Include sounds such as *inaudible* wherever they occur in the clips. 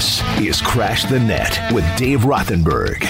This is Crash the Net with Dave Rothenberg.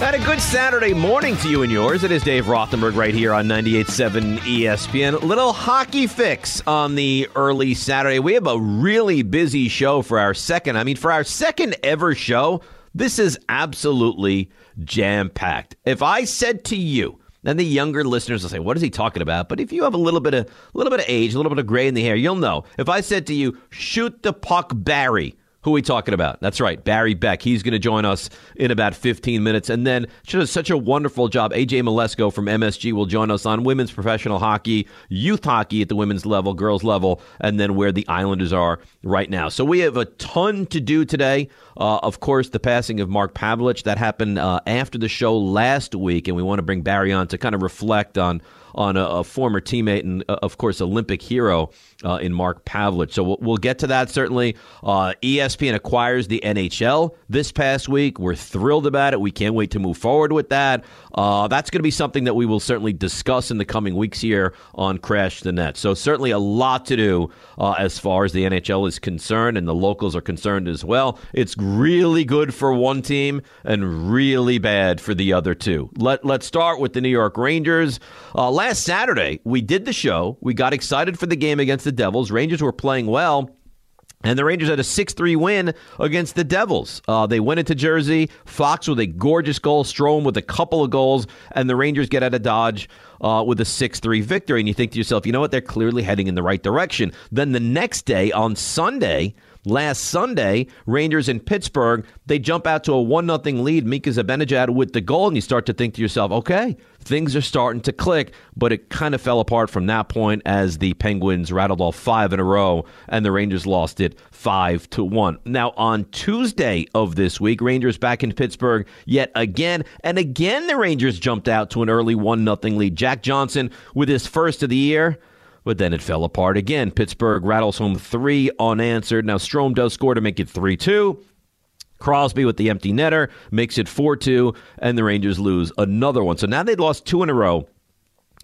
Had a good Saturday morning to you and yours. It is Dave Rothenberg right here on 98.7 ESPN. Little hockey fix on the early Saturday. We have a really busy show for our second. I mean, for our second ever show, this is absolutely jam packed. If I said to you, and the younger listeners will say, "What is he talking about?" But if you have a little bit of a little bit of age, a little bit of gray in the hair, you'll know. If I said to you, "Shoot the puck, Barry," who are we talking about? That's right, Barry Beck. He's going to join us in about 15 minutes. And then she does such a wonderful job. AJ Mleczko from MSG will join us on women's professional hockey, youth hockey at the women's level, girls level, and then where the Islanders are right now. So we have a ton to do today. Uh, of course, the passing of Mark Pavelich that happened uh, after the show last week, and we want to bring Barry on to kind of reflect on on a, a former teammate and, uh, of course, Olympic hero uh, in Mark Pavelich. So we'll, we'll, get to that certainly. Uh, ESPN acquires the NHL this past week. We're thrilled about it. We can't wait to move forward with that. Uh, that's going to be something that we will certainly discuss in the coming weeks here on Crash the Net. So certainly a lot to do uh, as far as the NHL is concerned and the locals are concerned as well. It's really good for one team and really bad for the other two. Let, let's start with the New York Rangers. Uh, last Saturday, we did the show. We got excited for the game against the Devils. Rangers were playing well. And the Rangers had a 6 3 win against the Devils. Uh, they went into Jersey. Fox with a gorgeous goal, Strome with a couple of goals, and the Rangers get out of Dodge uh, with a 6 3 victory. And you think to yourself, you know what? They're clearly heading in the right direction. Then the next day, on Sunday, last Sunday, Rangers in Pittsburgh, they jump out to a 1 0 lead. Mika Zibanejad with the goal, and you start to think to yourself, okay, things are starting to click, but it kind of fell apart from that point as the Penguins rattled off five in a row and the Rangers lost it five to one. Now on Tuesday of this week, Rangers back in Pittsburgh yet again, and again the Rangers jumped out to an early one nothing lead. Jack Johnson with his first of the year. But then it fell apart again. Pittsburgh rattles home three unanswered. Now Strome does score to make it 3 2. Crosby with the empty netter makes it 4 2, and the Rangers lose another one. So now they'd lost two in a row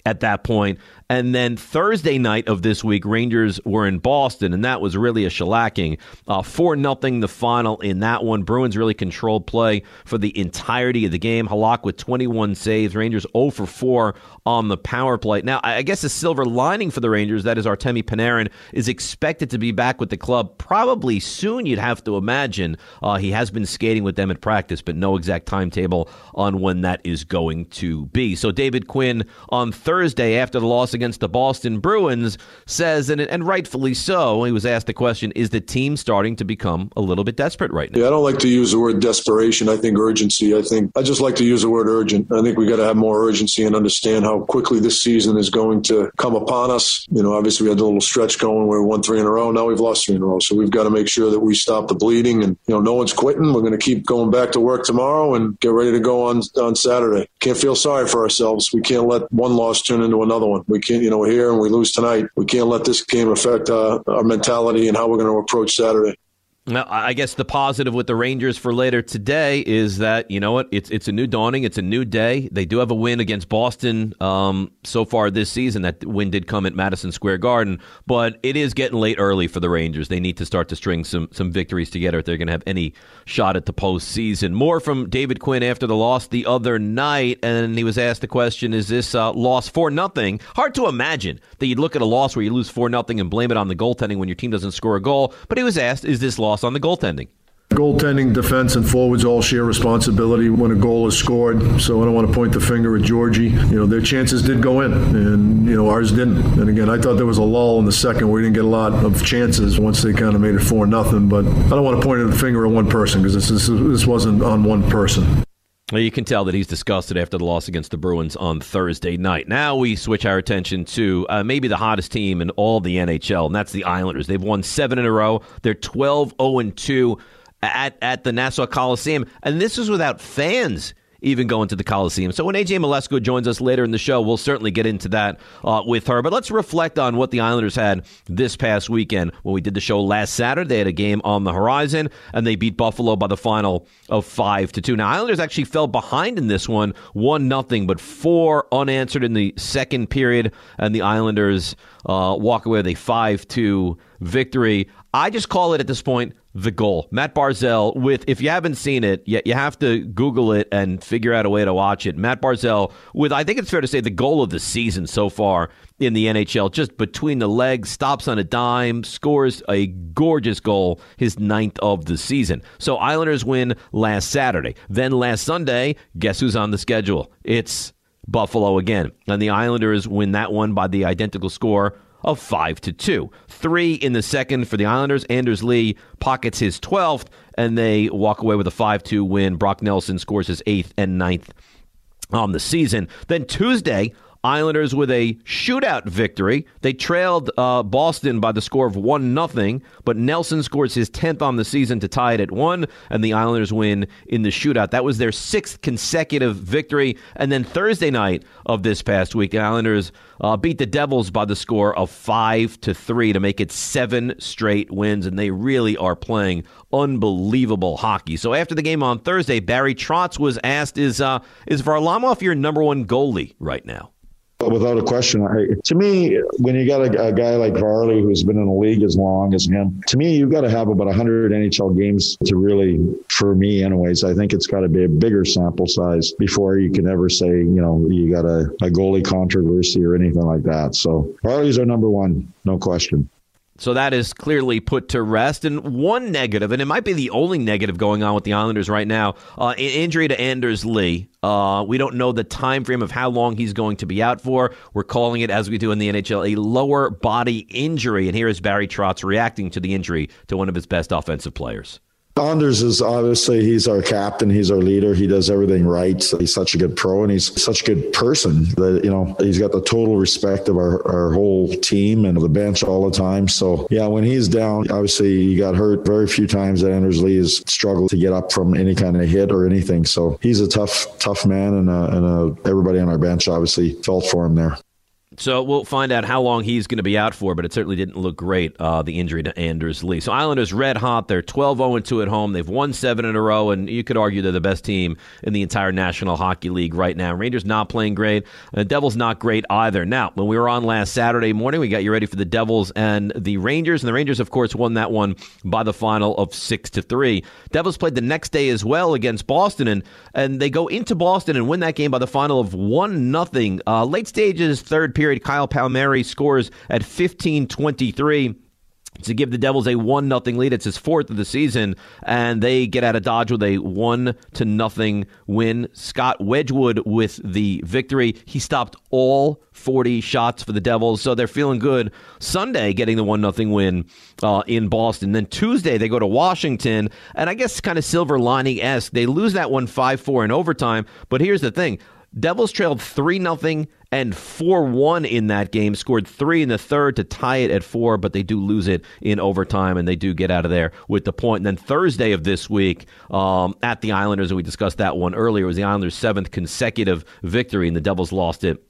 at that point, and then Thursday night of this week, Rangers were in Boston, and that was really a shellacking. Uh, 4 nothing the final in that one. Bruins really controlled play for the entirety of the game. Halak with 21 saves. Rangers 0 for 4 on the power play. Now, I guess a silver lining for the Rangers, that is Artemi Panarin, is expected to be back with the club probably soon, you'd have to imagine. Uh, he has been skating with them at practice, but no exact timetable on when that is going to be. So, David Quinn on Thursday after the loss against the Boston Bruins says, and, and rightfully so, he was asked the question, is the team starting to become a little bit desperate right now? Yeah, I don't like to use the word desperation. I think urgency. I think I just like to use the word urgent. I think we got to have more urgency and understand how quickly this season is going to come upon us. You know, obviously we had a little stretch going where we won three in a row. Now we've lost three in a row. So we've got to make sure that we stop the bleeding and, you know, no one's quitting. We're going to keep going back to work tomorrow and get ready to go on, on Saturday. Can't feel sorry for ourselves. We can't let one loss turn into another one. We can't, you know, we're here and we lose tonight. We can't let this game affect uh, our mentality and how we're going to approach Saturday. Now, I guess the positive with the Rangers for later today is that you know what it's it's a new dawning, it's a new day. They do have a win against Boston um, so far this season. That win did come at Madison Square Garden, but it is getting late early for the Rangers. They need to start to string some some victories together if they're going to have any shot at the postseason. More from David Quinn after the loss the other night, and he was asked the question: Is this uh, loss for nothing? Hard to imagine that you'd look at a loss where you lose four nothing and blame it on the goaltending when your team doesn't score a goal. But he was asked: Is this loss on the goaltending? Goaltending, defense, and forwards all share responsibility when a goal is scored. So I don't want to point the finger at Georgie. You know, their chances did go in, and you know ours didn't. And again, I thought there was a lull in the second where we didn't get a lot of chances once they kind of made it four nothing. But I don't want to point the finger at one person because this, this this wasn't on one person. You can tell that he's disgusted after the loss against the Bruins on Thursday night. Now we switch our attention to uh, maybe the hottest team in all the NHL, and that's the Islanders. They've won seven in a row. They're 12 0 2 at, at the Nassau Coliseum. And this is without fans even going to the Coliseum. So when AJ Mleczko joins us later in the show, we'll certainly get into that uh, with her. But let's reflect on what the Islanders had this past weekend. When we did the show last Saturday, they had a game on the horizon, and they beat Buffalo by the final of five to two. Now Islanders actually fell behind in this one, one nothing, but four unanswered in the second period, and the Islanders uh, walk away with a five two victory. I just call it at this point the goal. Matt Barzal with if you haven't seen it, yet you have to Google it and figure out a way to watch it. Matt Barzal with I think it's fair to say the goal of the season so far in the NHL, just between the legs, stops on a dime, scores a gorgeous goal, his ninth of the season. So Islanders win last Saturday. Then last Sunday, guess who's on the schedule? It's Buffalo again. And the Islanders win that one by the identical score of 5 to 2. 3 in the second for the Islanders. Anders Lee pockets his 12th and they walk away with a 5-2 win. Brock Nelson scores his 8th and ninth on the season. Then Tuesday, Islanders with a shootout victory. They trailed uh, Boston by the score of 1 0, but Nelson scores his 10th on the season to tie it at 1, and the Islanders win in the shootout. That was their sixth consecutive victory. And then Thursday night of this past week, the Islanders uh, beat the Devils by the score of 5 to 3 to make it seven straight wins, and they really are playing unbelievable hockey. So after the game on Thursday, Barry Trotz was asked, Is, uh, is Varlamov your number one goalie right now? Without a question, I, to me, when you got a, a, guy like Varley who's been in the league as long as him, to me, you've got to have about 100 NHL games to really, for me, anyways. I think it's got to be a bigger sample size before you can ever say, you know, you got a, a goalie controversy or anything like that. So Varley's our number one, no question. So that is clearly put to rest. And one negative, and it might be the only negative going on with the Islanders right now, uh, injury to Anders Lee. Uh, we don't know the time frame of how long he's going to be out for. We're calling it, as we do in the NHL, a lower body injury. And here is Barry Trotz reacting to the injury to one of his best offensive players. Anders is obviously he's our captain, he's our leader, he does everything right. He's such a good pro and he's such a good person that you know he's got the total respect of our, our whole team and the bench all the time. So yeah, when he's down, obviously he got hurt very few times that Anders Lee has struggled to get up from any kind of hit or anything. So he's a tough, tough man and, a, and a, everybody on our bench obviously felt for him there. So we'll find out how long he's going to be out for, but it certainly didn't look great, uh, the injury to Anders Lee. So Islanders red hot. They're 12 0 2 at home. They've won seven in a row, and you could argue they're the best team in the entire National Hockey League right now. Rangers not playing great. The Devils not great either. Now, when we were on last Saturday morning, we got you ready for the Devils and the Rangers, and the Rangers, of course, won that one by the final of 6 to 3. Devils played the next day as well against Boston, and, and they go into Boston and win that game by the final of 1 0. Uh, late stages, third period, Kyle Palmieri scores at 15 23 to give the Devils a one nothing lead. It's his fourth of the season, and they get out of Dodge with a one to nothing win. Scott Wedgewood with the victory. He stopped all 40 shots for the Devils, so they're feeling good. Sunday, getting the one nothing win uh, in Boston. Then Tuesday, they go to Washington, and I guess kind of silver lining esque. They lose that one five four in overtime. But here's the thing: Devils trailed 3 0 and 4 1 in that game, scored three in the third to tie it at four, but they do lose it in overtime and they do get out of there with the point. And then Thursday of this week um, at the Islanders, and we discussed that one earlier, It was the Islanders' seventh consecutive victory, and the Devils lost it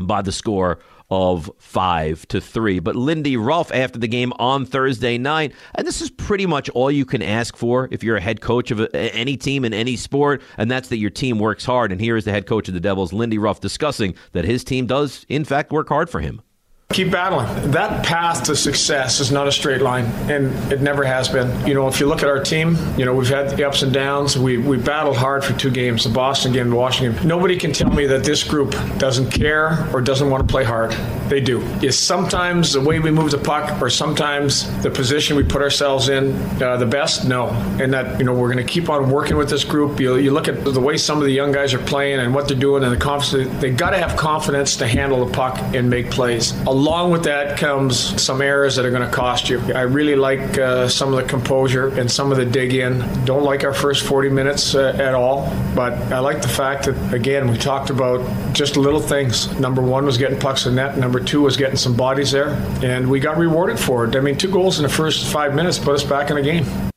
by the score of five to three. But Lindy Ruff after the game on Thursday night, and this is pretty much all you can ask for if you're a head coach of a, any team in any sport, and that's that your team works hard. And here is the head coach of the Devils, Lindy Ruff, discussing that his team does, in fact, work hard for him. Keep battling. That path to success is not a straight line, and it never has been. You know, if you look at our team, you know, we've had the ups and downs. We, we battled hard for two games, the Boston game, the Washington. Nobody can tell me that this group doesn't care or doesn't want to play hard. They do. Is sometimes the way we move the puck or sometimes the position we put ourselves in uh, the best? No. And that, you know, we're going to keep on working with this group. You, you look at the way some of the young guys are playing and what they're doing and the confidence. They got to have confidence to handle the puck and make plays. A along with that comes some errors that are going to cost you. I really like uh, some of the composure and some of the dig in. Don't like our first 40 minutes uh, at all, but I like the fact that, again, we talked about just little things. Number one was getting pucks in net, number two was getting some bodies there, and we got rewarded for it. I mean, two goals in the first five minutes put us back in the game.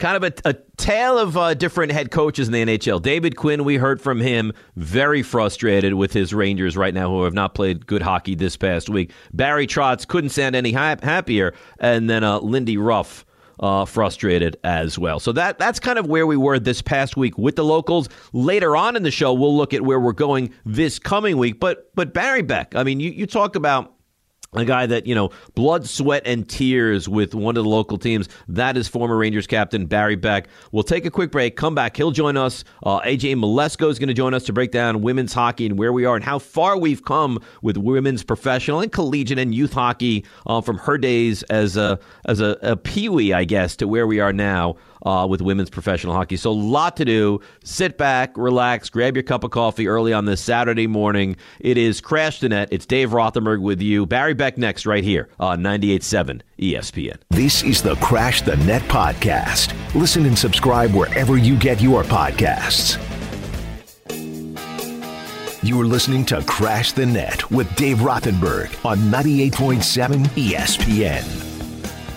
Kind of a, a tale of uh, different head coaches in the NHL. David Quinn, we heard from him, very frustrated with his Rangers right now, who have not played good hockey this past week. Barry Trotz couldn't sound any ha- happier, and then uh, Lindy Ruff. Uh, frustrated as well. So that that's kind of where we were this past week with the locals. Later on in the show, we'll look at where we're going this coming week. But but Barry Beck, I mean, you, you talk about a guy that you know blood sweat and tears with one of the local teams. That is former rangers captain barry beck. We'll take a quick break come back. He'll join us. Uh, aj Mleczko is going to join us to break down women's hockey and where we are and how far we've come with women's professional and collegiate and youth hockey uh, from her days as a as a, a peewee i guess to where we are now uh, with women's professional hockey. So, a lot to do. Sit back, relax, grab your cup of coffee early on this Saturday morning. It is Crash the Net. It's Dave Rothenberg with you. Barry Beck next, right here on 98.7 ESPN. This is the Crash the Net podcast. Listen and subscribe wherever you get your podcasts. You're listening to Crash the Net with Dave Rothenberg on 98.7 ESPN.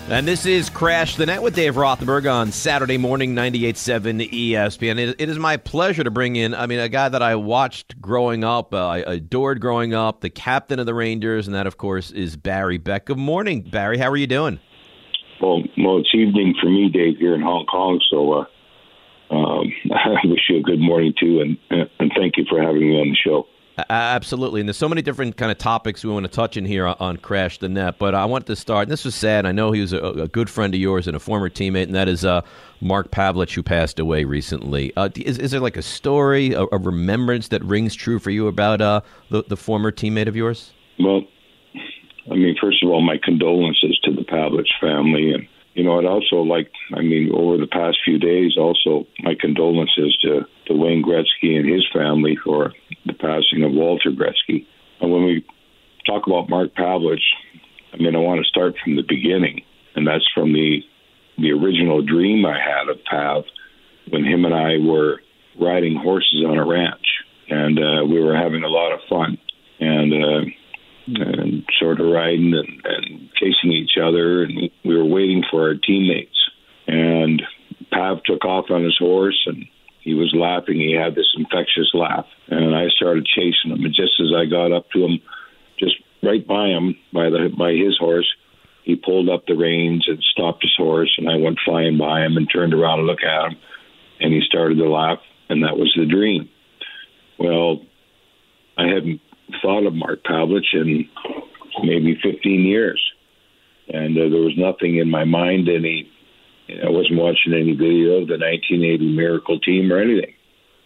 And this is Crash the Net with Dave Rothenberg on Saturday morning, 98.7 ESPN. It, it is my pleasure to bring in, I mean, a guy that I watched growing up, uh, I adored growing up, the captain of the Rangers, and that, of course, is Barry Beck. Good morning, Barry. How are you doing? Well, well, it's evening for me, Dave, here in Hong Kong, so uh, um, *laughs* I wish you a good morning, too, and, and thank you for having me on the show. Absolutely, and there's so many different kind of topics we want to touch in here on Crash the Net. But I want to start. This was sad. I know he was a, a, good friend of yours and a former teammate, and that is uh, Mark Pavelich, who passed away recently. Uh, is, is there like a story, a, a, remembrance that rings true for you about uh, the, the former teammate of yours? Well, I mean, first of all, my condolences to the Pavelich family, and you know, I'd also like, I mean, over the past few days, also my condolences to, to Wayne Gretzky and his family for the passing of Walter Gretzky. And when we talk about Mark Pavelich, I mean, I want to start from the beginning, and that's from the the original dream I had of Pav when him and I were riding horses on a ranch, and uh, we were having a lot of fun. And uh, and sort of riding and, and chasing each other, and we were waiting for our teammates. And Pav took off on his horse, and he was laughing. He had this infectious laugh, and I started chasing him. And just as I got up to him, just right by him, by the by his horse, he pulled up the reins and stopped his horse, and I went flying by him and turned around to look at him, and he started to laugh, and that was the dream. Well, I hadn't thought of Mark Pavelich in maybe 15 years, and uh, there was nothing in my mind. Any, I wasn't watching any video of the 1980 Miracle Team or anything.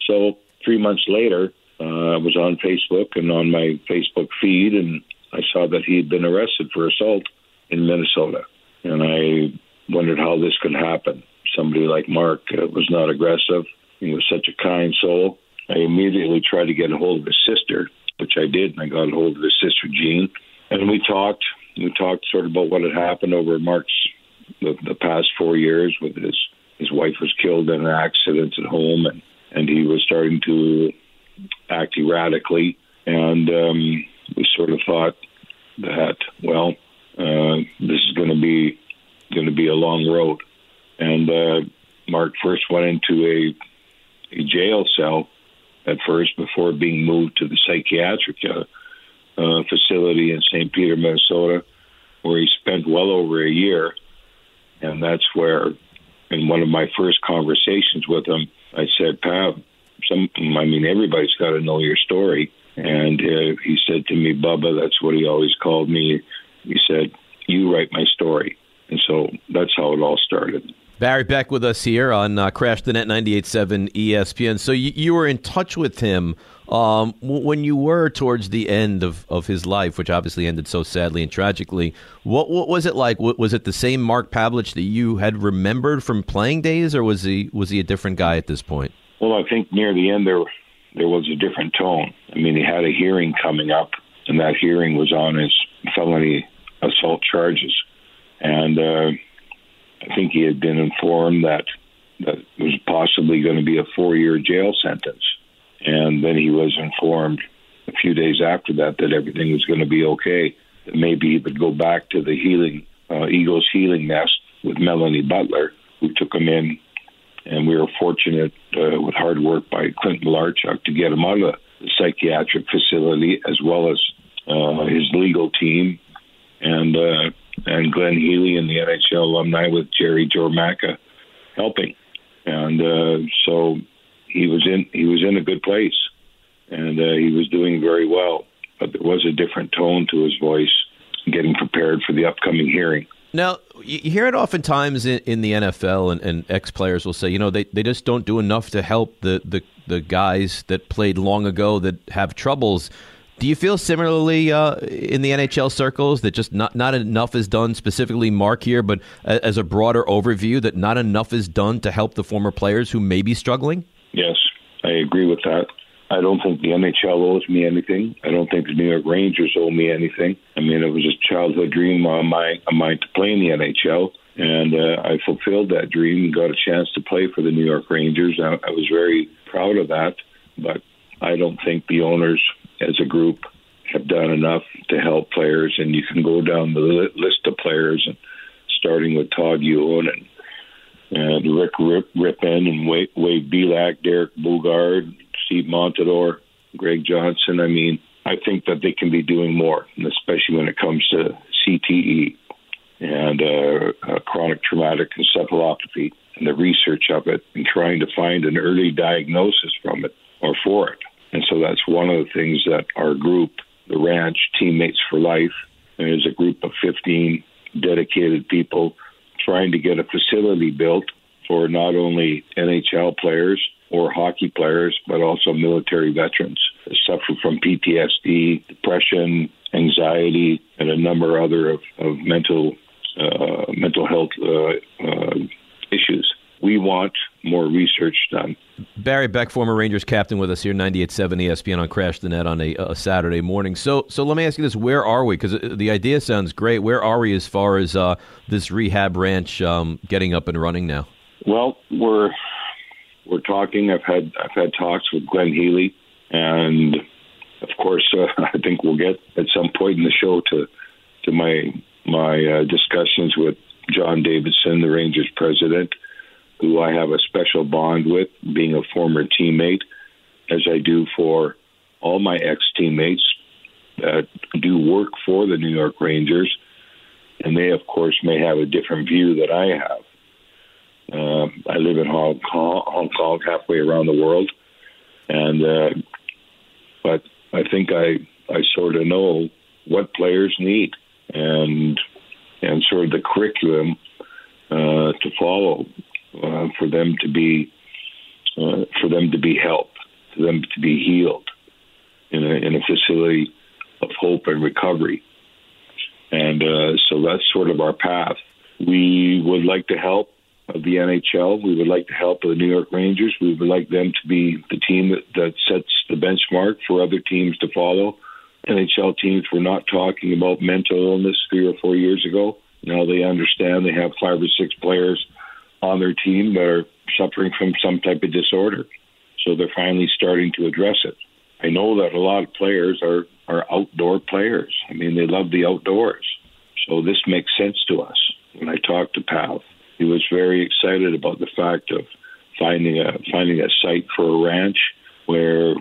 So three months later, uh, I was on Facebook and on my Facebook feed, and I saw that he had been arrested for assault in Minnesota, and I wondered how this could happen. Somebody like Mark uh, was not aggressive. He was such a kind soul. I immediately tried to get a hold of his sister, which I did, and I got a hold of his sister Jean, and we talked. We talked sort of about what had happened over Mark's the, the past four years. With his his wife was killed in an accident at home, and and he was starting to act erratically, and um, we sort of thought that well, uh, this is going to be going to be a long road, and uh, Mark first went into a a jail cell at first before being moved to the psychiatric uh, uh, facility in St. Peter, Minnesota, where he spent well over a year. And that's where, in one of my first conversations with him, I said, Pav, some, I mean, everybody's got to know your story. And uh, he said to me, Bubba, that's what he always called me. He said, You write my story. And so that's how it all started. Barry Beck with us here on uh, Crash the Net 98.7 ESPN. So you, you were in touch with him um, when you were towards the end of, of his life, which obviously ended so sadly and tragically. What, what was it like? Was it the same Mark Pavelich that you had remembered from playing days, or was he was he a different guy at this point? Well, I think near the end there there was a different tone. I mean, he had a hearing coming up, and that hearing was on his felony assault charges, and. Uh, I think he had been informed that that was possibly going to be a four-year jail sentence, and then he was informed a few days after that that everything was going to be okay. That maybe he would go back to the healing uh, Eagles healing nest with Melanie Butler, who took him in. And we were fortunate uh, with hard work by Clinton Larchuk to get him out of the psychiatric facility as well as uh, his legal team. And uh, and Glenn Healy and the NHL alumni with Jerry Jormaka helping, and uh, so he was in he was in a good place, and uh, he was doing very well. But there was a different tone to his voice, getting prepared for the upcoming hearing. Now, you hear it oftentimes in, in the NFL, and, and ex players will say, you know, they, they just don't do enough to help the, the, the guys that played long ago that have troubles. Do you feel similarly uh, in the NHL circles that just not, not enough is done, specifically Mark here, but as a broader overview, that not enough is done to help the former players who may be struggling? Yes, I agree with that. I don't think the NHL owes me anything. I don't think the New York Rangers owe me anything. I mean, it was a childhood dream of mine, of mine to play in the NHL, and uh, I fulfilled that dream and got a chance to play for the New York Rangers. I, I was very proud of that, but I don't think the owners, as a group, have done enough to help players. And you can go down the list of players, and starting with Todd Ewen and and Rick Rip, and Wade, Belak, Derek Boogaard, Steve Montador, Greg Johnson. I mean, I think that they can be doing more, especially when it comes to CTE and uh, uh, chronic traumatic encephalopathy and the research of it and trying to find an early diagnosis from it or for it. And so that's one of the things that our group, the Ranch Teammates for Life, is a group of 15 dedicated people trying to get a facility built for not only NHL players or hockey players, but also military veterans who suffer from PTSD, depression, anxiety, and a number other of, of mental uh, mental health uh, uh, issues. We want more research done. Barry Beck, former Rangers captain, with us here, 98.7 ESPN on Crash the Net on a, a, Saturday morning. So, so let me ask you this: Where are we? Because uh, the idea sounds great. Where are we as far as uh, this rehab ranch um, getting up and running now? Well, we're we're talking. I've had I've had talks with Glenn Healy, and of course, *laughs* uh, I think we'll get at some point in the show to to my my uh, discussions with John Davidson, the Rangers president, who I have a special bond with, being a former teammate, as I do for all my ex teammates that do work for the New York Rangers, and they, of course, may have a different view that I have. Uh, I live in Hong Kong, Hong Kong, halfway around the world, and uh, but I think I I sort of know what players need and and sort of the curriculum uh, to follow uh, for them to be uh, for them to be helped, for them to be healed in a, in a facility of hope and recovery. And uh, so that's sort of our path. We would like to help the NHL. We would like to help the New York Rangers. We would like them to be the team that, that sets the benchmark for other teams to follow. NHL teams were not talking about mental illness three or four years ago. Now they understand they have five or six players on their team that are suffering from some type of disorder. So they're finally starting to address it. I know that a lot of players are, are outdoor players. I mean, they love the outdoors. So this makes sense to us. When I talked to Pav, he was very excited about the fact of finding a finding a site for a ranch where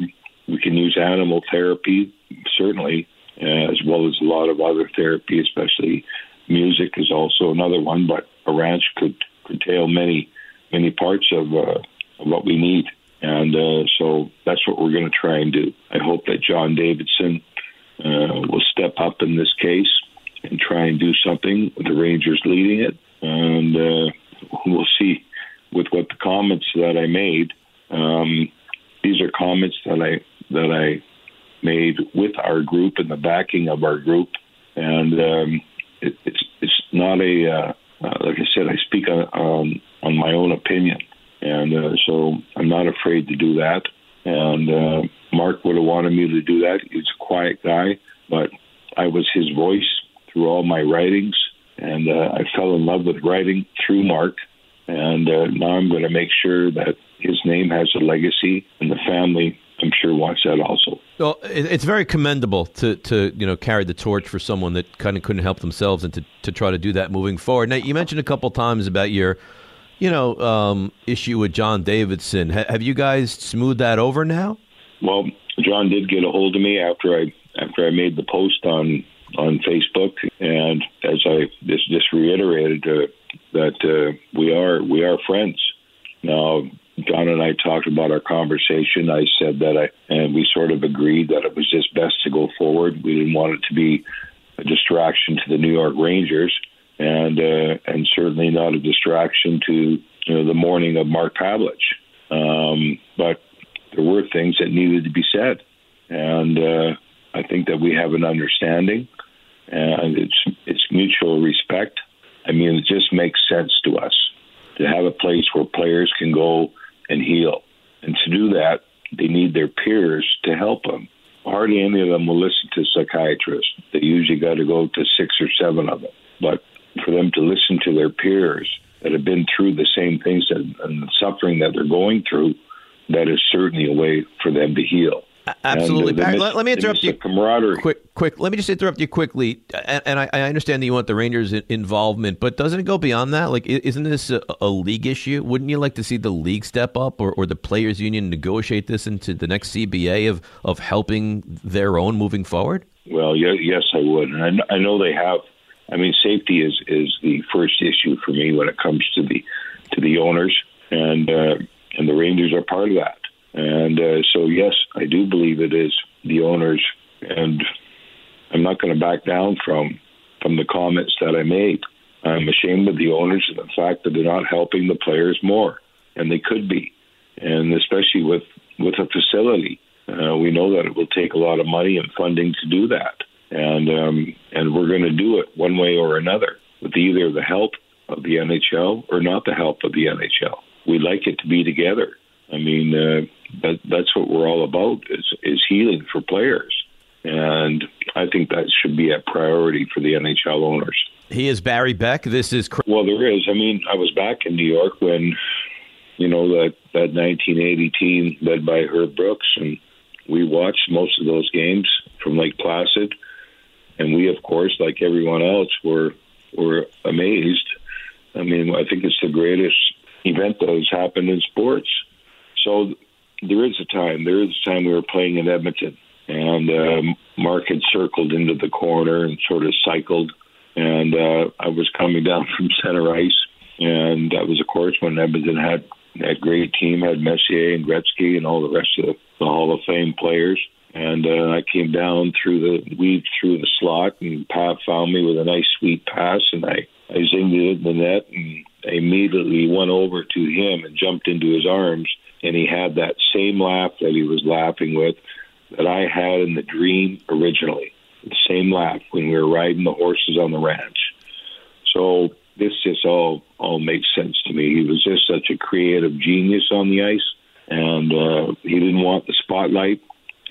we can use animal therapy, certainly, uh, as well as a lot of other therapy, especially music is also another one. But a ranch could curtail many many parts of, uh, of what we need, and uh, so that's what we're going to try and do. I hope that John Davidson uh, will step up in this case and try and do something with the Rangers leading it and uh, we'll see with what the comments that I made. Um, these are comments that I that I made with our group and the backing of our group, and um, it, it's it's not a uh, uh, like I said. I speak on um, on my own opinion, and uh, so I'm not afraid to do that. And uh, Mark would have wanted me to do that. He's a quiet guy, but I was his voice through all my writings and uh, I fell in love with writing through Mark. And uh, now I'm going to make sure that his name has a legacy, and the family, I'm sure, wants that also. Well, it's very commendable to, to you know carry the torch for someone that kind of couldn't help themselves, and to, to try to do that moving forward. Now, you mentioned a couple times about your you know, um, issue with John Davidson. H- have you guys smoothed that over now? Well, John did get a hold of me after I after I made the post on on Facebook, and as I just just reiterated uh, that uh, we are we are friends now. John and I talked about our conversation. I said that I, and we sort of agreed that it was just best to go forward. We didn't want it to be a distraction to the New York Rangers, and uh, and certainly not a distraction to you know the mourning of Mark Pavelich. Um, but there were things that needed to be said, and uh, I think that we have an understanding, and it's it's mutual respect. I mean, it just makes sense to us to have a place where players can go and heal, and to do that, they need their peers to help them. Hardly any of them will listen to psychiatrists. They usually got to go to six or seven of them. But for them to listen to their peers that have been through the same things that, and the suffering that they're going through, that is certainly a way for them to heal. Absolutely. Uh, Barry, let, let me interrupt you. camaraderie. Quick, quick. Let me just interrupt you quickly. And, and I, I understand that you want the Rangers' involvement, but doesn't it go beyond that? Like, isn't this a, a league issue? Wouldn't you like to see the league step up, or, or the players' union negotiate this into the next CBA of of helping their own moving forward? Well, ye- yes, I would, and I, I know they have. I mean, safety is is the first issue for me when it comes to the to the owners, and uh, and the Rangers are part of that. And uh, so, yes, I do believe it is the owners, and I'm not going to back down from from the comments that I made. I'm ashamed of the owners and the fact that they're not helping the players more, and they could be, and especially with with a facility. Uh, we know that it will take a lot of money and funding to do that, and um, and we're going to do it one way or another with either the help of the NHL or not the help of the NHL. We like it to be together. I mean, uh, that that's what we're all about is is healing for players, and I think that should be a priority for the NHL owners. He is Barry Beck. This is Chris Well, there is. I mean, I was back in New York when, you know, that that 1980 team led by Herb Brooks, and we watched most of those games from Lake Placid, and we, of course, like everyone else, were were amazed. I mean, I think it's the greatest event that has happened in sports. So there is a time. There is a time we were playing in Edmonton, and um, Mark had circled into the corner and sort of cycled and uh, I was coming down *laughs* from center ice, and that was, of course, when Edmonton had that great team, had Messier and Gretzky and all the rest of the, the Hall of Fame players. And uh, I came down through the weaved through the slot, and Pav found me with a nice sweet pass, and I I zinged it in the net, and I immediately went over to him and jumped into his arms, and he had that same laugh that he was laughing with that I had in the dream originally the same laugh when we were riding the horses on the ranch. So this just all all makes sense to me. He was just such a creative genius on the ice, and uh, he didn't want the spotlight.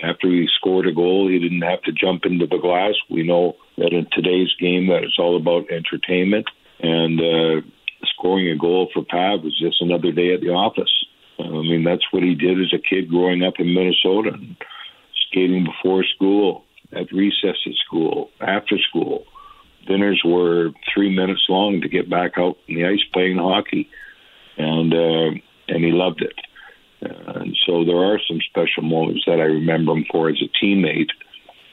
After he scored a goal, he didn't have to jump into the glass. We know that in today's game, that it's all about entertainment, and uh, scoring a goal for Pav was just another day at the office. I mean, that's what he did as a kid growing up in Minnesota, skating before school, at recess at school, after school. Dinners were three minutes long to get back out in the ice playing hockey, and uh, and he loved it. Uh, and so there are some special moments that I remember him for as a teammate,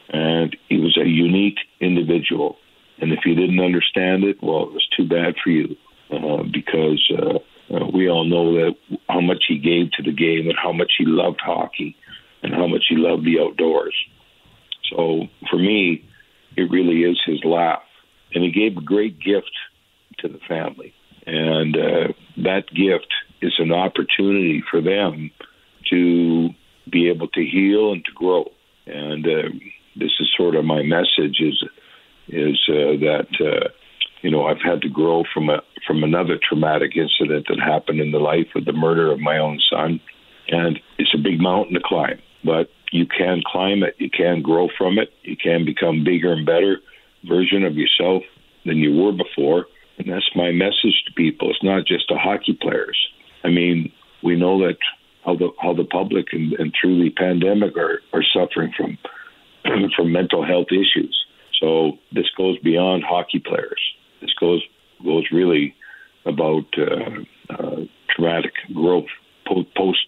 and he was a unique individual. And if you didn't understand it, well, it was too bad for you, uh, because uh, uh, we all know that how much he gave to the game and how much he loved hockey and how much he loved the outdoors. So for me, it really is his laugh. And he gave a great gift to the family. And uh, that gift is an opportunity for them to be able to heal and to grow. And uh, this is sort of my message is is uh, that uh, you know I've had to grow from a from another traumatic incident that happened in the life of the murder of my own son, and it's a big mountain to climb, but you can climb it, you can grow from it, you can become bigger and better version of yourself than you were before, and that's my message to people. It's not just to hockey players. I mean, we know that how the how the public and, and through the pandemic are are suffering from *clears throat* from mental health issues. So this goes beyond hockey players. This goes goes really about uh, uh, traumatic growth, post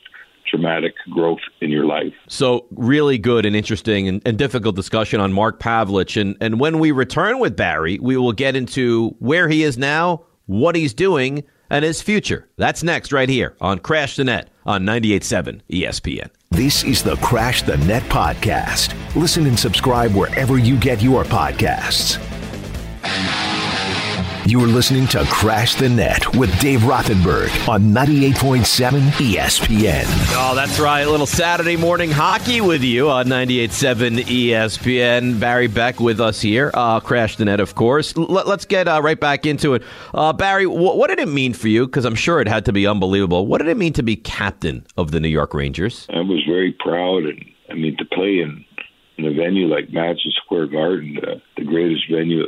traumatic growth in your life. So, really good and interesting and, and, difficult discussion on Mark Pavelich. And, and when we return with Barry, we will get into where he is now, what he's doing, and his future. That's next, right here on Crash the Net on 98.7 ESPN. This is the Crash the Net podcast. Listen and subscribe wherever you get your podcasts. You are listening to Crash the Net with Dave Rothenberg on 98.7 ESPN. Oh, that's right. A little Saturday morning hockey with you on 98.7 ESPN. Barry Beck with us here. Uh, Crash the Net, of course. L- let's get uh, right back into it. Uh, Barry, w- what did it mean for you? Because I'm sure it had to be unbelievable. What did it mean to be captain of the New York Rangers? I was very proud. And, I mean, to play in, in a venue like Madison Square Garden, uh, the greatest venue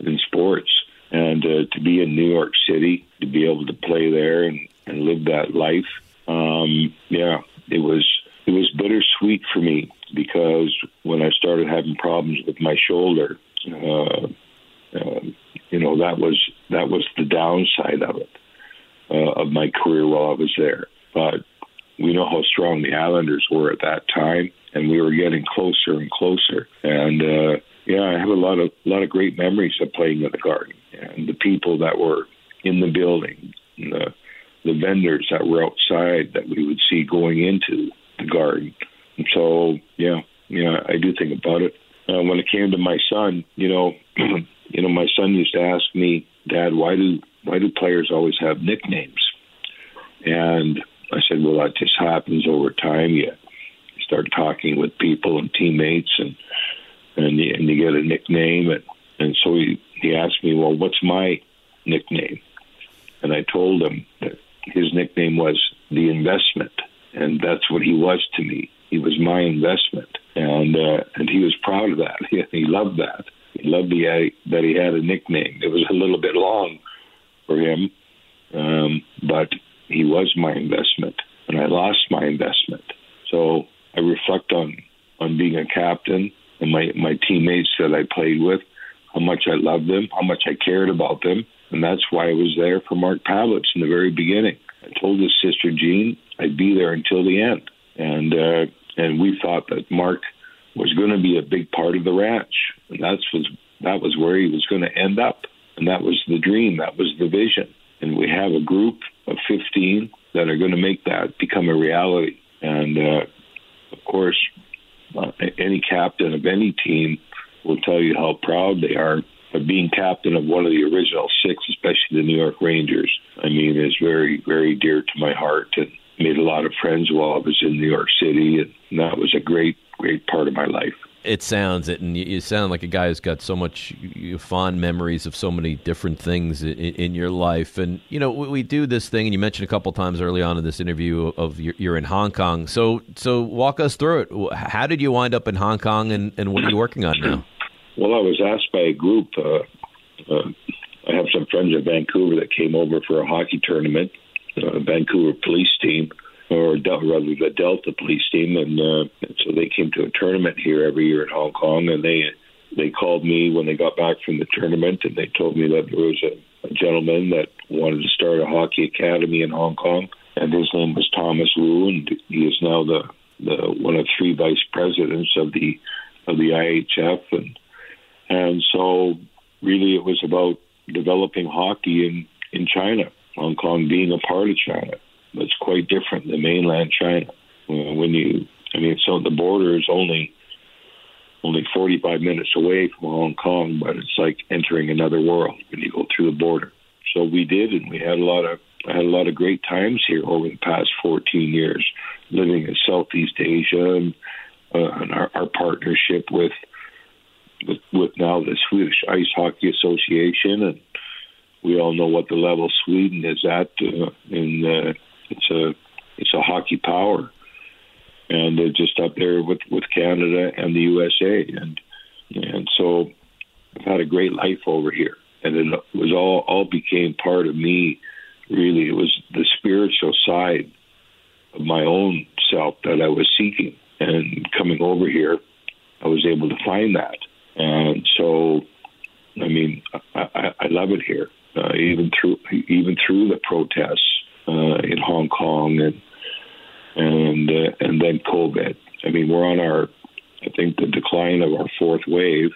in sports and uh, to be in New York City, to be able to play there and, and live that life, um, yeah, it was it was bittersweet for me because when I started having problems with my shoulder, uh, uh, you know that was that was the downside of it uh, of my career while I was there. But we know how strong the Islanders were at that time, and we were getting closer and closer. And uh, yeah, I have a lot of lot of great memories of playing in the Garden and the people that were in the building, the the vendors that were outside that we would see going into the Garden. And so yeah, yeah, I do think about it. Uh, when it came to my son, you know, *clears throat* you know, my son used to ask me, Dad, why do why do players always have nicknames? And I said, well, that just happens over time. You start talking with people and teammates, and and you, and you get a nickname, and and so he he asked me, well, what's my nickname? And I told him that his nickname was the investment, and that's what he was to me. He was my investment, and uh, and he was proud of that. *laughs* He, he loved that. He loved the, that he had a nickname. It was a little bit long for him, um, but he was my investment, and I lost my investment. So I reflect on on being a captain and my my teammates that I played with, how much I loved them, how much I cared about them, and that's why I was there for Mark Pavelich in the very beginning. I told his sister Jean I'd be there until the end, and uh, and we thought that Mark was going to be a big part of the ranch, and that's was that was where he was going to end up, and that was the dream, that was the vision, and we have a group of 15 that are going to make that become a reality, and uh, of course, uh, any captain of any team will tell you how proud they are of being captain of one of the original six, especially the New York Rangers. I mean, it's very, very dear to my heart and made a lot of friends while I was in New York City, and that was a great, great part of my life it sounds it, and you, sound like a guy who's got so much fond memories of so many different things in, in your life. And you know, we, we, do this thing, and you mentioned a couple times early on in this interview of you're, you're, in Hong Kong. So, so walk us through it. How did you wind up in Hong Kong, and, and what are you working on now? Well, I was asked by a group. Uh, uh, I have some friends in Vancouver that came over for a hockey tournament, uh, Vancouver police team or rather the Delta police team, and uh, so they came to a tournament here every year in Hong Kong, and they they called me when they got back from the tournament, and they told me that there was a, a gentleman that wanted to start a hockey academy in Hong Kong, and his name was Thomas Wu, and he is now the the one of three vice presidents of the of the IIHF, and and so really it was about developing hockey in in China, Hong Kong being a part of China it's quite different than mainland China. When you, I mean, so the border is only only 45 minutes away from Hong Kong, but it's like entering another world when you go through the border. So we did, and we had a lot of had a lot of great times here over the past 14 years, living in Southeast Asia, and, uh, and our, our partnership with, with with now the Swedish Ice Hockey Association, and we all know what the level Sweden is at uh, in uh, it's a it's a hockey power, and they're just up there with with Canada and the USA, and and so I've had a great life over here, and it was all all became part of me. Really, it was the spiritual side of my own self that I was seeking, and coming over here, I was able to find that, and so I mean, I, I, I love it here, uh, even through even through the protests uh, in Hong Kong and and uh, and then COVID. I mean, we're on our, I think, the decline of our fourth wave,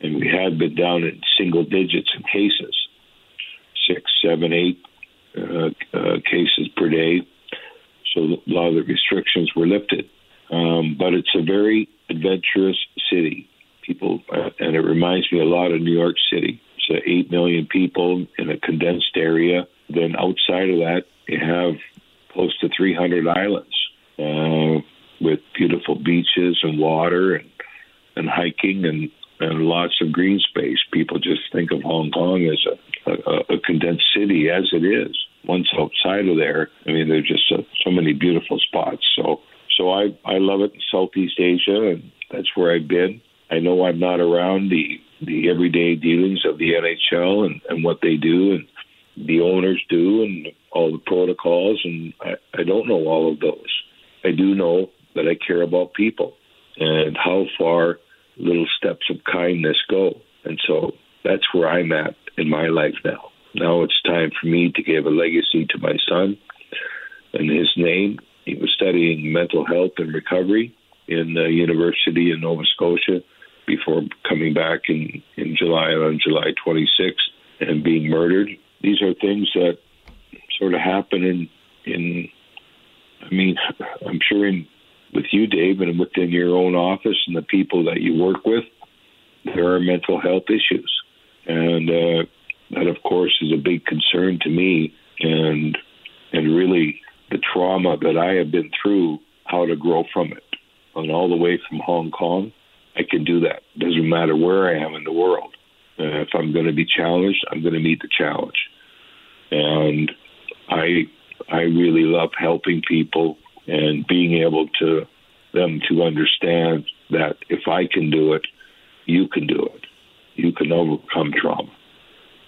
and we had been down in single digits in cases, six, seven, eight uh, uh, cases per day. So a lot of the restrictions were lifted, um, but it's a very adventurous city. People, uh, and it reminds me a lot of New York City. It's eight million people in a condensed area. Then outside of that, you have close to 300 islands uh, with beautiful beaches and water and and hiking and and lots of green space. People just think of Hong Kong as a, a, a condensed city, as it is. Once outside of there, I mean, there's just so, so many beautiful spots. So, so I I love it in Southeast Asia, and that's where I've been. I know I'm not around the the everyday dealings of the NHL and, and what they do and the owners do and all the protocols, and I, I don't know all of those. I do know that I care about people and how far little steps of kindness go. And so that's where I'm at in my life now. Now it's time for me to give a legacy to my son and his name. He was studying mental health and recovery in the university in Nova Scotia before coming back in, in July on July 26th and being murdered. These are things that sort of happen in in I mean, I'm sure in with you, Dave, and within your own office and the people that you work with, there are mental health issues, and uh, that, of course, is a big concern to me. And and really, the trauma that I have been through, how to grow from it, and all the way from Hong Kong, I can do that. Doesn't matter where I am in the world. Uh, if I'm going to be challenged, I'm going to meet the challenge. And I I really love helping people and being able to them to understand that if I can do it, you can do it. You can overcome trauma,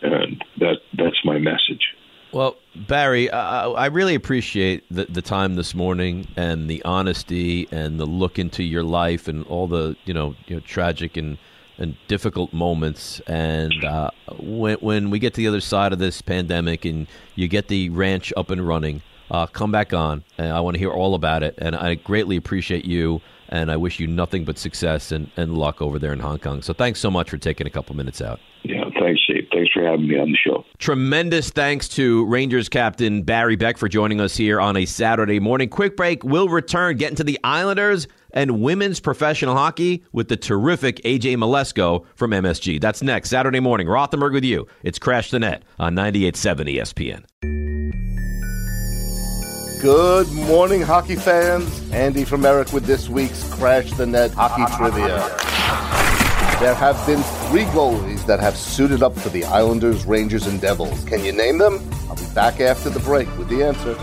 and that that's my message. Well, Barry, I really appreciate the, the time this morning and the honesty and the look into your life and all the you know, you know tragic and and difficult moments. And uh, when when we get to the other side of this pandemic and you get the ranch up and running, uh, come back on. And I want to hear all about it. And I greatly appreciate you. And I wish you nothing but success and, and luck over there in Hong Kong. So thanks so much for taking a couple minutes out. Yeah, thanks, Dave. Thanks for having me on the show. Tremendous thanks to Rangers captain Barry Beck for joining us here on a Saturday morning. Quick break. We'll return, get into the Islanders and women's professional hockey with the terrific AJ Mleczko from MSG. That's next Saturday morning. Rothenberg with you. It's Crash the Net on 98.7 ESPN. Good morning, hockey fans. Andy from Merrick with this week's Crash the Net Hockey Trivia. There have been three goalies that have suited up for the Islanders, Rangers, and Devils. Can you name them? I'll be back after the break with the answer.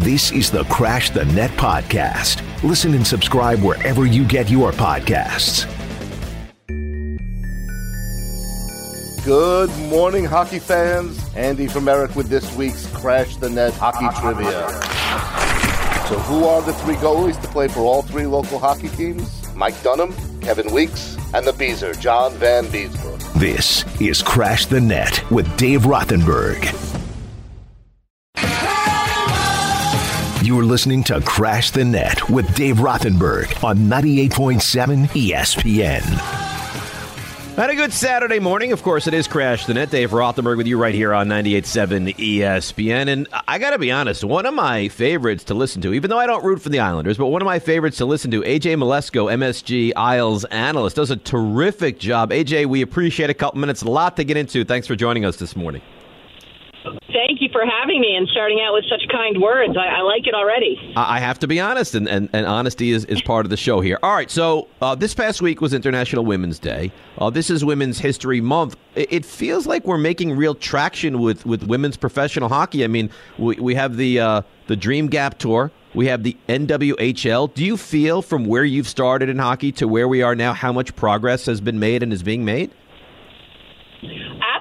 This is the Crash the Net podcast. Listen and subscribe wherever you get your podcasts. Good morning, hockey fans. Andy from Merrick with this week's Crash the Net Hockey Trivia. So, who are the three goalies to play for all three local hockey teams? Mike Dunham, Kevin Weeks, and the Beezer, John Vanbiesbrouck. This is Crash the Net with Dave Rothenberg. You're listening to Crash the Net with Dave Rothenberg on 98.7 ESPN. Had a good Saturday morning. Of course, it is Crash the Net. Dave Rothenberg with you right here on 98.7 ESPN. And I got to be honest, one of my favorites to listen to, even though I don't root for the Islanders, but one of my favorites to listen to, AJ Mleczko, MSG Isles analyst, does a terrific job. AJ, we appreciate a couple minutes. A lot to get into. Thanks for joining us this morning. Thank you for having me and starting out with such kind words. I, I like it already. I have to be honest, and, and, and honesty is, is part of the show here. All right, so uh, this past week was International Women's Day. Uh, this is Women's History Month. It, it, feels like we're making real traction with, with women's professional hockey. I mean, we, we have the, uh, the Dream Gap Tour. We have the NWHL. Do you feel from where you've started in hockey to where we are now how much progress has been made and is being made?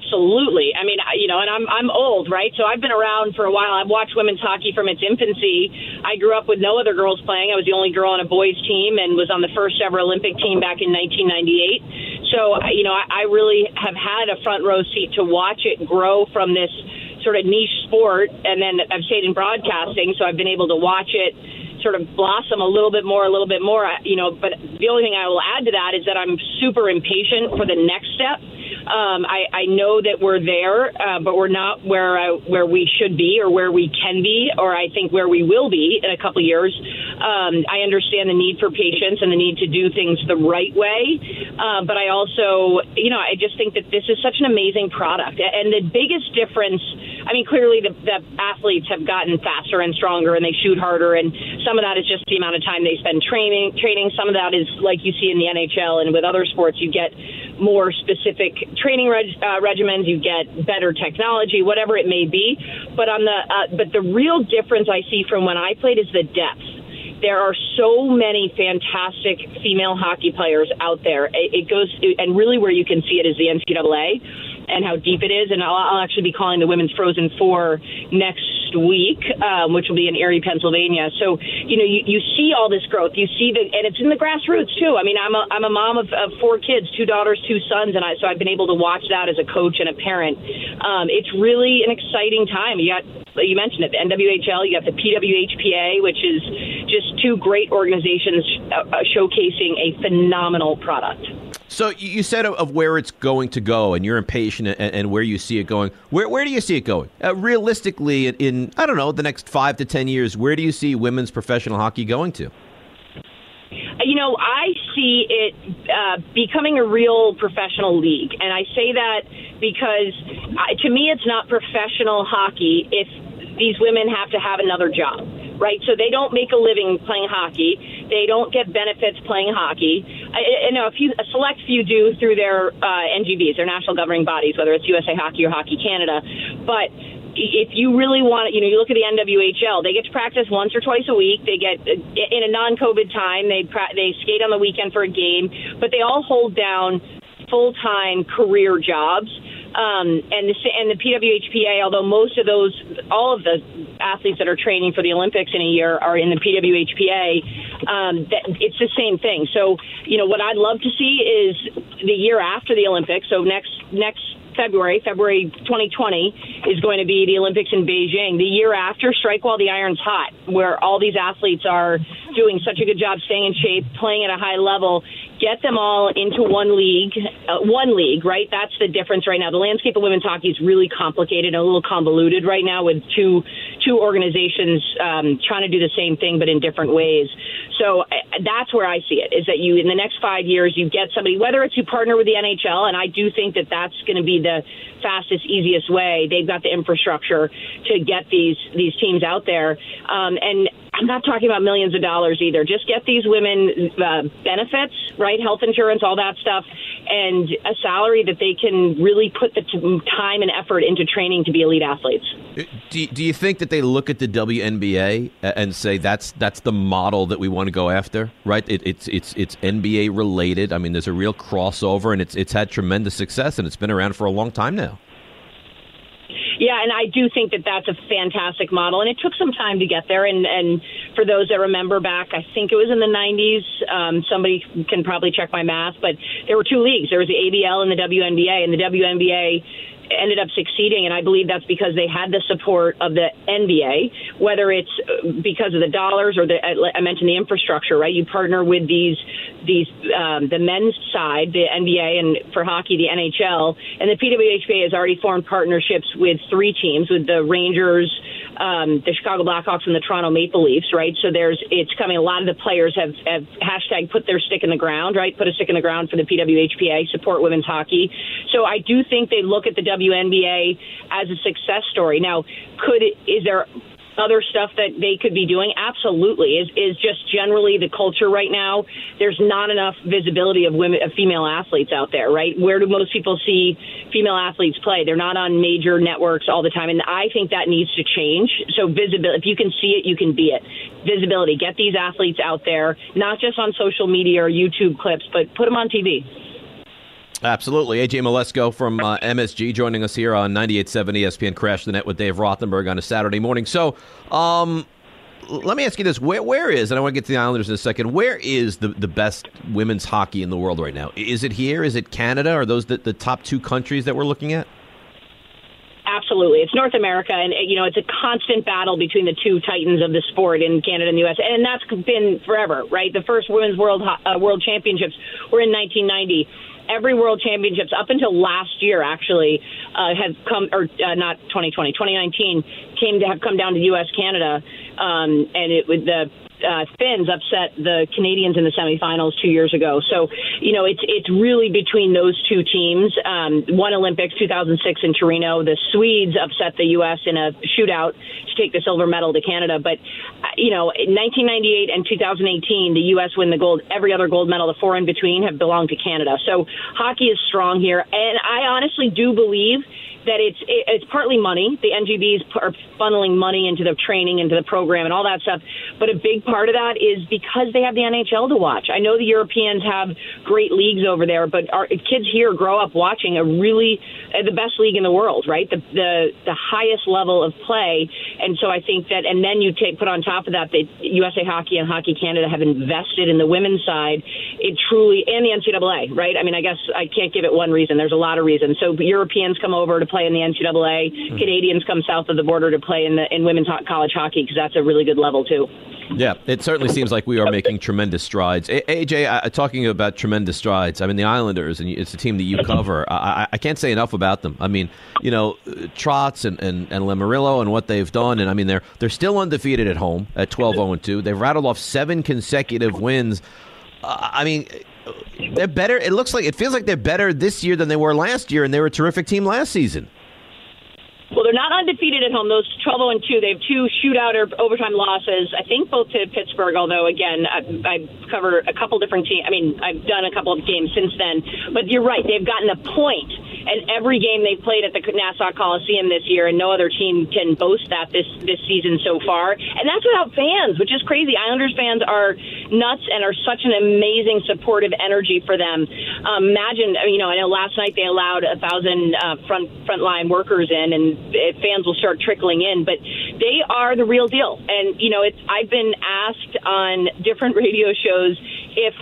Absolutely. I mean, you know, and I'm I'm old, right? So I've been around for a while. I've watched women's hockey from its infancy. I grew up with no other girls playing. I was the only girl on a boys team and was on the first ever Olympic team back in 1998. So, you know, I, I really have had a front row seat to watch it grow from this sort of niche sport, and then I've stayed in broadcasting, so I've been able to watch it sort of blossom a little bit more, a little bit more. You know, but the only thing I will add to that is that I'm super impatient for the next step um, I, I know that we're there, uh, but we're not where uh, where we should be or where we can be, or I think where we will be in a couple years. Um, I understand the need for patience and the need to do things the right way, uh, but I also, you know, I just think that this is such an amazing product, and the biggest difference. I mean, clearly the, the athletes have gotten faster and stronger, and they shoot harder, and some of that is just the amount of time they spend training. Training. Some of that is like you see in the NHL and with other sports, you get more specific training reg- uh, regimens, you get better technology, whatever it may be. But on the uh, but the real difference I see from when I played is the depth. There are so many fantastic female hockey players out there. It, it goes and really where you can see it is the NCAA and how deep it is. And I'll, I'll actually be calling the women's Frozen Four next week, um, which will be in Erie, Pennsylvania. So you know you, you see all this growth. You see the and it's in the grassroots too. I mean I'm a I'm a mom of, of four kids, two daughters, two sons, and I so I've been able to watch that as a coach and a parent. Um, it's really an exciting time. You got you mentioned it, the NWHL, you got the PWHPA, which is just two great organizations uh, showcasing a phenomenal product. So you said of where it's going to go, and you're impatient, and, where you see it going. Where where do you see it going? Uh, realistically, in I don't know the next five to ten years, where do you see women's professional hockey going to? You know, I see it uh, becoming a real professional league, and I say that because uh, to me, it's not professional hockey if these women have to have another job right? So they don't make a living playing hockey. They don't get benefits playing hockey. I, I know a few, a select few do through their uh, NGBs, their national governing bodies, whether it's USA Hockey or Hockey Canada. But if you really want, you know, you look at the NWHL, they get to practice once or twice a week. They get in a non-COVID time, they they skate on the weekend for a game, but they all hold down full-time career jobs. Um, and the and the PWHPA, although most of those, all of the athletes that are training for the Olympics in a year are in the PWHPA, um, that it's the same thing. So, you know, what I'd love to see is the year after the Olympics. So next next February, February 2020, is going to be the Olympics in Beijing. The year after, strike while the iron's hot, where all these athletes are doing such a good job staying in shape, playing at a high level, get them all into one league, uh, one league, right? That's the difference right now. The landscape of women's hockey is really complicated, and a little convoluted right now with two two organizations um, trying to do the same thing but in different ways. So uh, that's where I see it is that you in the next five years you get somebody whether it's you partner with the NHL and I do think that that's going to be the fastest easiest way. They've got the infrastructure to get these these teams out there um, and I'm not talking about millions of dollars either. Just get these women uh, benefits, right? Health insurance, all that stuff, and a salary that they can really put the t- time and effort into training to be elite athletes. Uh, do, do you think that they look at the WNBA and say that's that's the model that we want to go after, right? It, it's it's it's NBA related. I mean, there's a real crossover, and it's it's had tremendous success, and it's been around for a long time now. Yeah, and I do think that that's a fantastic model, and it took some time to get there. And, and for those that remember back, I think it was in the 90s. Um, somebody can probably check my math, but there were two leagues. There was the ABL and the WNBA, and the WNBA ended up succeeding, and I believe that's because they had the support of the NBA, whether it's because of the dollars or the I mentioned the infrastructure, right? You partner with these these um, the men's side, the NBA, and for hockey, the NHL, and the PWHPA has already formed partnerships with three teams, with the Rangers, um, the Chicago Blackhawks, and the Toronto Maple Leafs, right? So there's it's coming. A lot of the players have have hashtag put their stick in the ground, right? Put a stick in the ground for the PWHPA, support women's hockey. So I do think they look at the WNBA as a success story. Now, could is there other stuff that they could be doing? Absolutely. Is is just generally the culture right now. There's not enough visibility of women of female athletes out there, right? Where do most people see female athletes play? They're not on major networks all the time and I think that needs to change. So visibility if you can see it, you can be it. Visibility. Get these athletes out there, not just on social media or YouTube clips, but put them on TV. Absolutely. AJ Mleczko from uh, MSG joining us here on 98.7 ESPN Crash the Net with Dave Rothenberg on a Saturday morning. So, um, let me ask you this: Where, where is, and I want to get to the Islanders in a second. Where is the, the best women's hockey in the world right now? Is it here? Is it Canada? Are those the, the top two countries that we're looking at? absolutely. It's North America, and you know it's a constant battle between the two titans of the sport in Canada and the U.S. And that's been forever, right? The first women's world uh, world championships were in 1990 every world championships up until last year actually uh, have come or uh, not 2020 2019 came to have come down to us canada um, and it with the uh, Finns upset the Canadians in the semifinals two years ago. So, you know, it's it's really between those two teams. Um, one Olympics 2006 in Torino, the Swedes upset the U.S. in a shootout to take the silver medal to Canada. But, uh, you know, in 1998 and 2018, the U.S. win the gold. Every other gold medal, the four in between, have belonged to Canada. So hockey is strong here, and I honestly do believe that it's it's partly money. The NGBs are funneling money into the training, into the program, and all that stuff. But a big part of that is because they have the NHL to watch. I know the Europeans have great leagues over there, but our kids here grow up watching a really uh, the best league in the world, right? The the the highest level of play, and so I think that, and then you take put on top of that that USA Hockey and Hockey Canada have invested in the women's side. It truly and the NCAA, right? I mean, I guess I can't give it one reason. There's a lot of reasons. So Europeans come over to play in the NCAA. Mm-hmm. Canadians come south of the border to play in the in women's ho- college hockey because that's a really good level too. Yeah, it certainly seems like we are making tremendous strides. AJ, uh, talking about tremendous strides. I mean, the Islanders, and it's a team that you cover. I, I can't say enough about them. I mean, you know, Trotz and, and, and Lamoriello and what they've done. And I mean, they're they're still undefeated at home at 12 0 2. They've rattled off seven consecutive wins. Uh, I mean, they're better. It looks like it feels like they're better this year than they were last year, and they were a terrific team last season. Well, they're not undefeated at home. Those 12 0 2. They have two shootout or overtime losses. I think both to Pittsburgh. Although again, I, I cover a couple different teams. I mean, I've done a couple of games since then. But you're right. They've gotten a point and every game they've played at the Nassau Coliseum this year, and no other team can boast that this this season so far. And that's without fans, which is crazy. Islanders fans are nuts and are such an amazing supportive energy for them. Um, imagine, you know, I know last night they allowed a thousand uh, front frontline workers in, and fans will start trickling in, but they are the real deal. And you know, it's I've been asked on different *laughs* radio shows if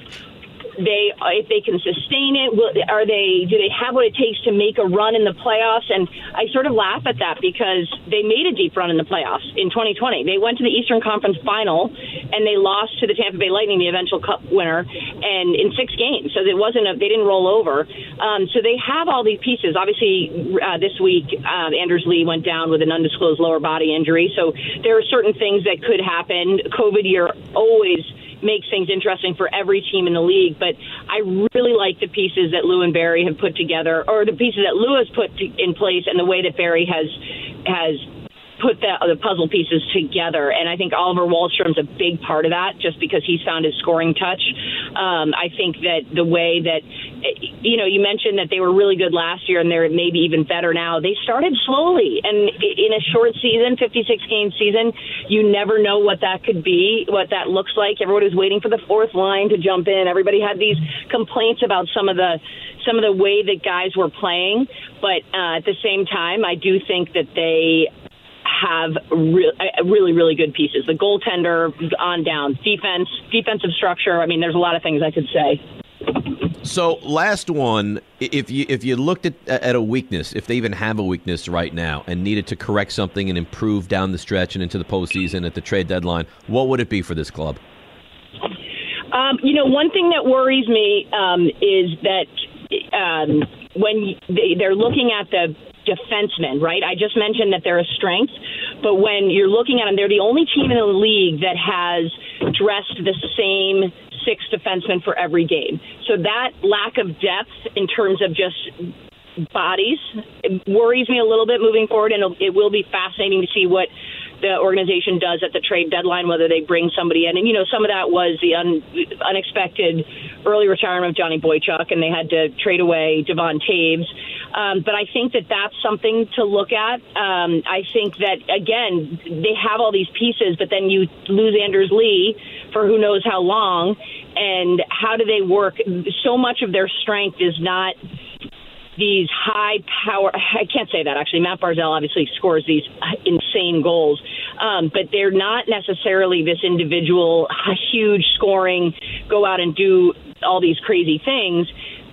they if they can sustain it will, are they do they have what it takes to make a run in the playoffs? And I sort of laugh at that because they made a deep run in the playoffs in 2020 they went to the Eastern Conference final and they lost to the Tampa Bay Lightning the eventual cup winner and in six games. So it wasn't a, they didn't roll over. Um, so they have all these pieces. Obviously uh, this week uh, Anders Lee went down with an undisclosed lower body injury. So there are certain things that could happen. COVID year always makes things interesting for every team in the league. But I really like the pieces that Lou and Barry have put together, or the pieces that Lou has put in place, and the way that Barry has has put the, the puzzle pieces together. And I think Oliver Wahlstrom's a big part of that just because he's found his scoring touch. Um, I think that the way that, you know, you mentioned that they were really good last year and they're maybe even better now. They started slowly. And in a short season, 56 game season, you never know what that could be, what that looks like. Everyone was waiting for the fourth line to jump in. Everybody had these complaints about some of the some of the way that guys were playing, but uh, at the same time, I do think that they have re- uh, really, really good pieces. The goaltender on down, defense, defensive structure. I mean, there's a lot of things I could say. So, last one. If you if you looked at at a weakness, if they even have a weakness right now, and needed to correct something and improve down the stretch and into the postseason at the trade deadline, what would it be for this club? Um, you know, one thing that worries me um, is that um, when they, they're looking at the defensemen, right? I just mentioned that they're a strength, but when you're looking at them, they're the only team in the league that has dressed the same six defensemen for every game. So that lack of depth in terms of just bodies worries me a little bit moving forward, and it will be fascinating to see what the organization does at the trade deadline, whether they bring somebody in. And, you know, some of that was the un, unexpected early retirement of Johnny Boychuk, and they had to trade away Devon Toews. Um, but I think that that's something to look at. Um, I think that, again, they have all these pieces, but then you lose Anders Lee for who knows how long. And how do they work? So much of their strength is not these high power. I can't say that actually. Matt Barzal obviously scores these insane goals, um, but they're not necessarily this individual huge scoring, go out and do all these crazy things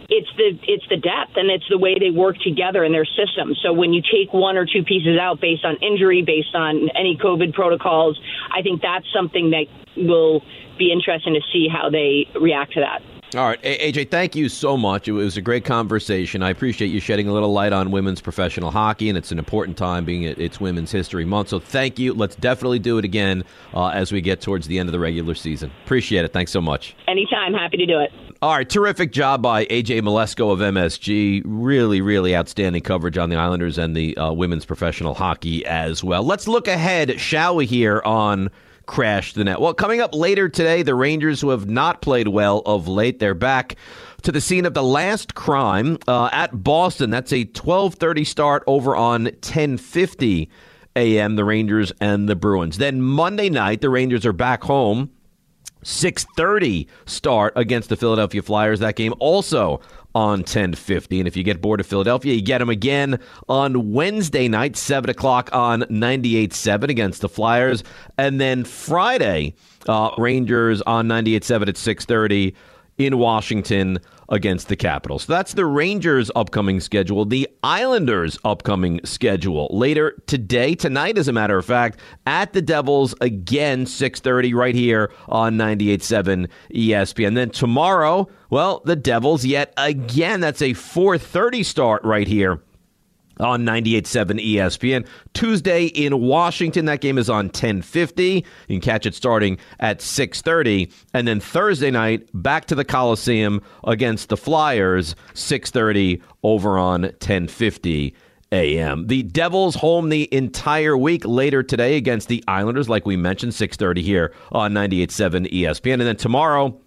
it's the it's the depth and it's the way they work together in their system. So when you take one or two pieces out based on injury, based on any COVID protocols, I think that's something that will be interesting to see how they react to that. All right, AJ, thank you so much. It was a great conversation. I appreciate you shedding a little light on women's professional hockey, and it's an important time being it's Women's History Month. So thank you. Let's definitely do it again uh, as we get towards the end of the regular season. Appreciate it. Thanks so much. Anytime. Happy to do it. All right, terrific job by AJ Mleczko of MSG. Really, really outstanding coverage on the Islanders and the uh, women's professional hockey as well. Let's look ahead, shall we, here on Crash the Net. Well, coming up later today, the Rangers, who have not played well of late, they're back to the scene of the last crime uh, at Boston. That's a 12:30 start over on 10:50 a.m. The Rangers and the Bruins. Then Monday night, the Rangers are back home 6:30 start against the Philadelphia Flyers. That game also on 1050. And if you get bored of Philadelphia, you get them again on Wednesday night, 7 o'clock on 98.7 against the Flyers. And then Friday, uh, Rangers on 98.7 at 630 in Washington against the Capitals. So that's the Rangers' upcoming schedule. The Islanders' upcoming schedule later today, tonight, as a matter of fact, at the Devils again, six thirty, right here on 98.7 ESPN. Then tomorrow, well, the Devils yet again. That's a four thirty start right here on 98.7 ESPN. Tuesday in Washington, that game is on 10.50. You can catch it starting at 6.30. And then Thursday night, back to the Coliseum against the Flyers, 6.30 over on 10.50 a.m. The Devils home the entire week later today against the Islanders, like we mentioned, 6.30 here on 98.7 ESPN. And then tomorrow,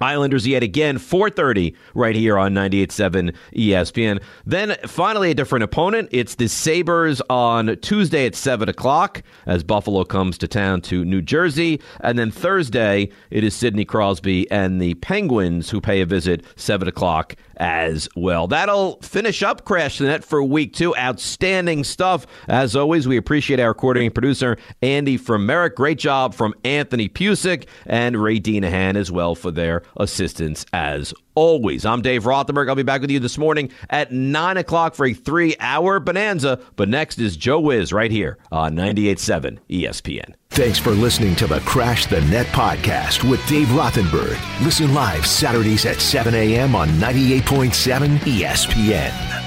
Islanders yet again, 4:30 right here on 98.7 ESPN. Then finally a different opponent. It's the Sabres on Tuesday at 7 o'clock as Buffalo comes to town to New Jersey. And then Thursday it is Sidney Crosby and the Penguins who pay a visit 7 o'clock as well. That'll finish up Crash the Net for week two. Outstanding stuff. As always, we appreciate our coordinating producer, Andy from Merrick. Great job from Anthony Pusick and Ray Dinahan as well for their assistance as always. I'm Dave Rothenberg. I'll be back with you this morning at 9 o'clock for a three hour bonanza. But next is Joe Wiz right here on 98.7 ESPN. Thanks for listening to the Crash the Net podcast with Dave Rothenberg. Listen live Saturdays at 7 a.m. on 98.7 ESPN.